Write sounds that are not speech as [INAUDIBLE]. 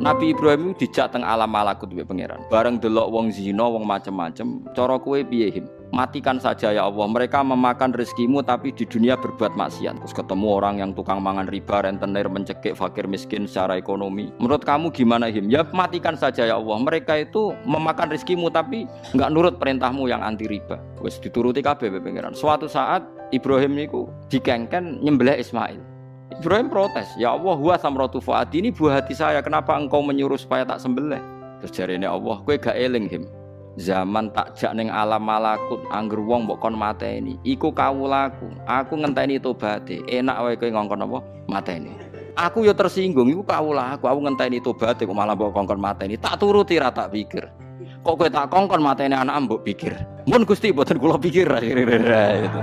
Nabi Ibrahim itu dijak teng alam malakut mbek pangeran. Bareng delok wong zina, wong macem-macem, cara kowe piye him? Matikan saja ya Allah. Mereka memakan rezekimu tapi di dunia berbuat maksiat. Terus ketemu orang yang tukang mangan riba, rentenir, mencekik fakir miskin secara ekonomi. Menurut kamu gimana him? Ya matikan saja ya Allah. Mereka itu memakan rezekimu tapi nggak nurut perintahmu yang anti riba. Wes dituruti kabeh pangeran. Suatu saat Ibrahim niku dikengken nyembelih Ismail. Ibrahim protes, ya Allah, huwa samratu fuadi ini buah hati saya, kenapa engkau menyuruh supaya tak sembelih? Terus jari ini Allah, kue gak eling him. Zaman tak jak ning alam malakut, angger wong mbok kon mateni. Iku kawulaku, aku ngenteni tobaté. Enak wae kowe ngongkon apa? Mateni. Aku yo tersinggung, iku kawulaku, aku ngenteni tobaté kok malah mbok kongkon mateni. Tak turuti ra tak pikir. Kok kowe tak kongkon mateni anak mbok pikir. Mun Gusti boten kula pikir. [LAUGHS] Itu.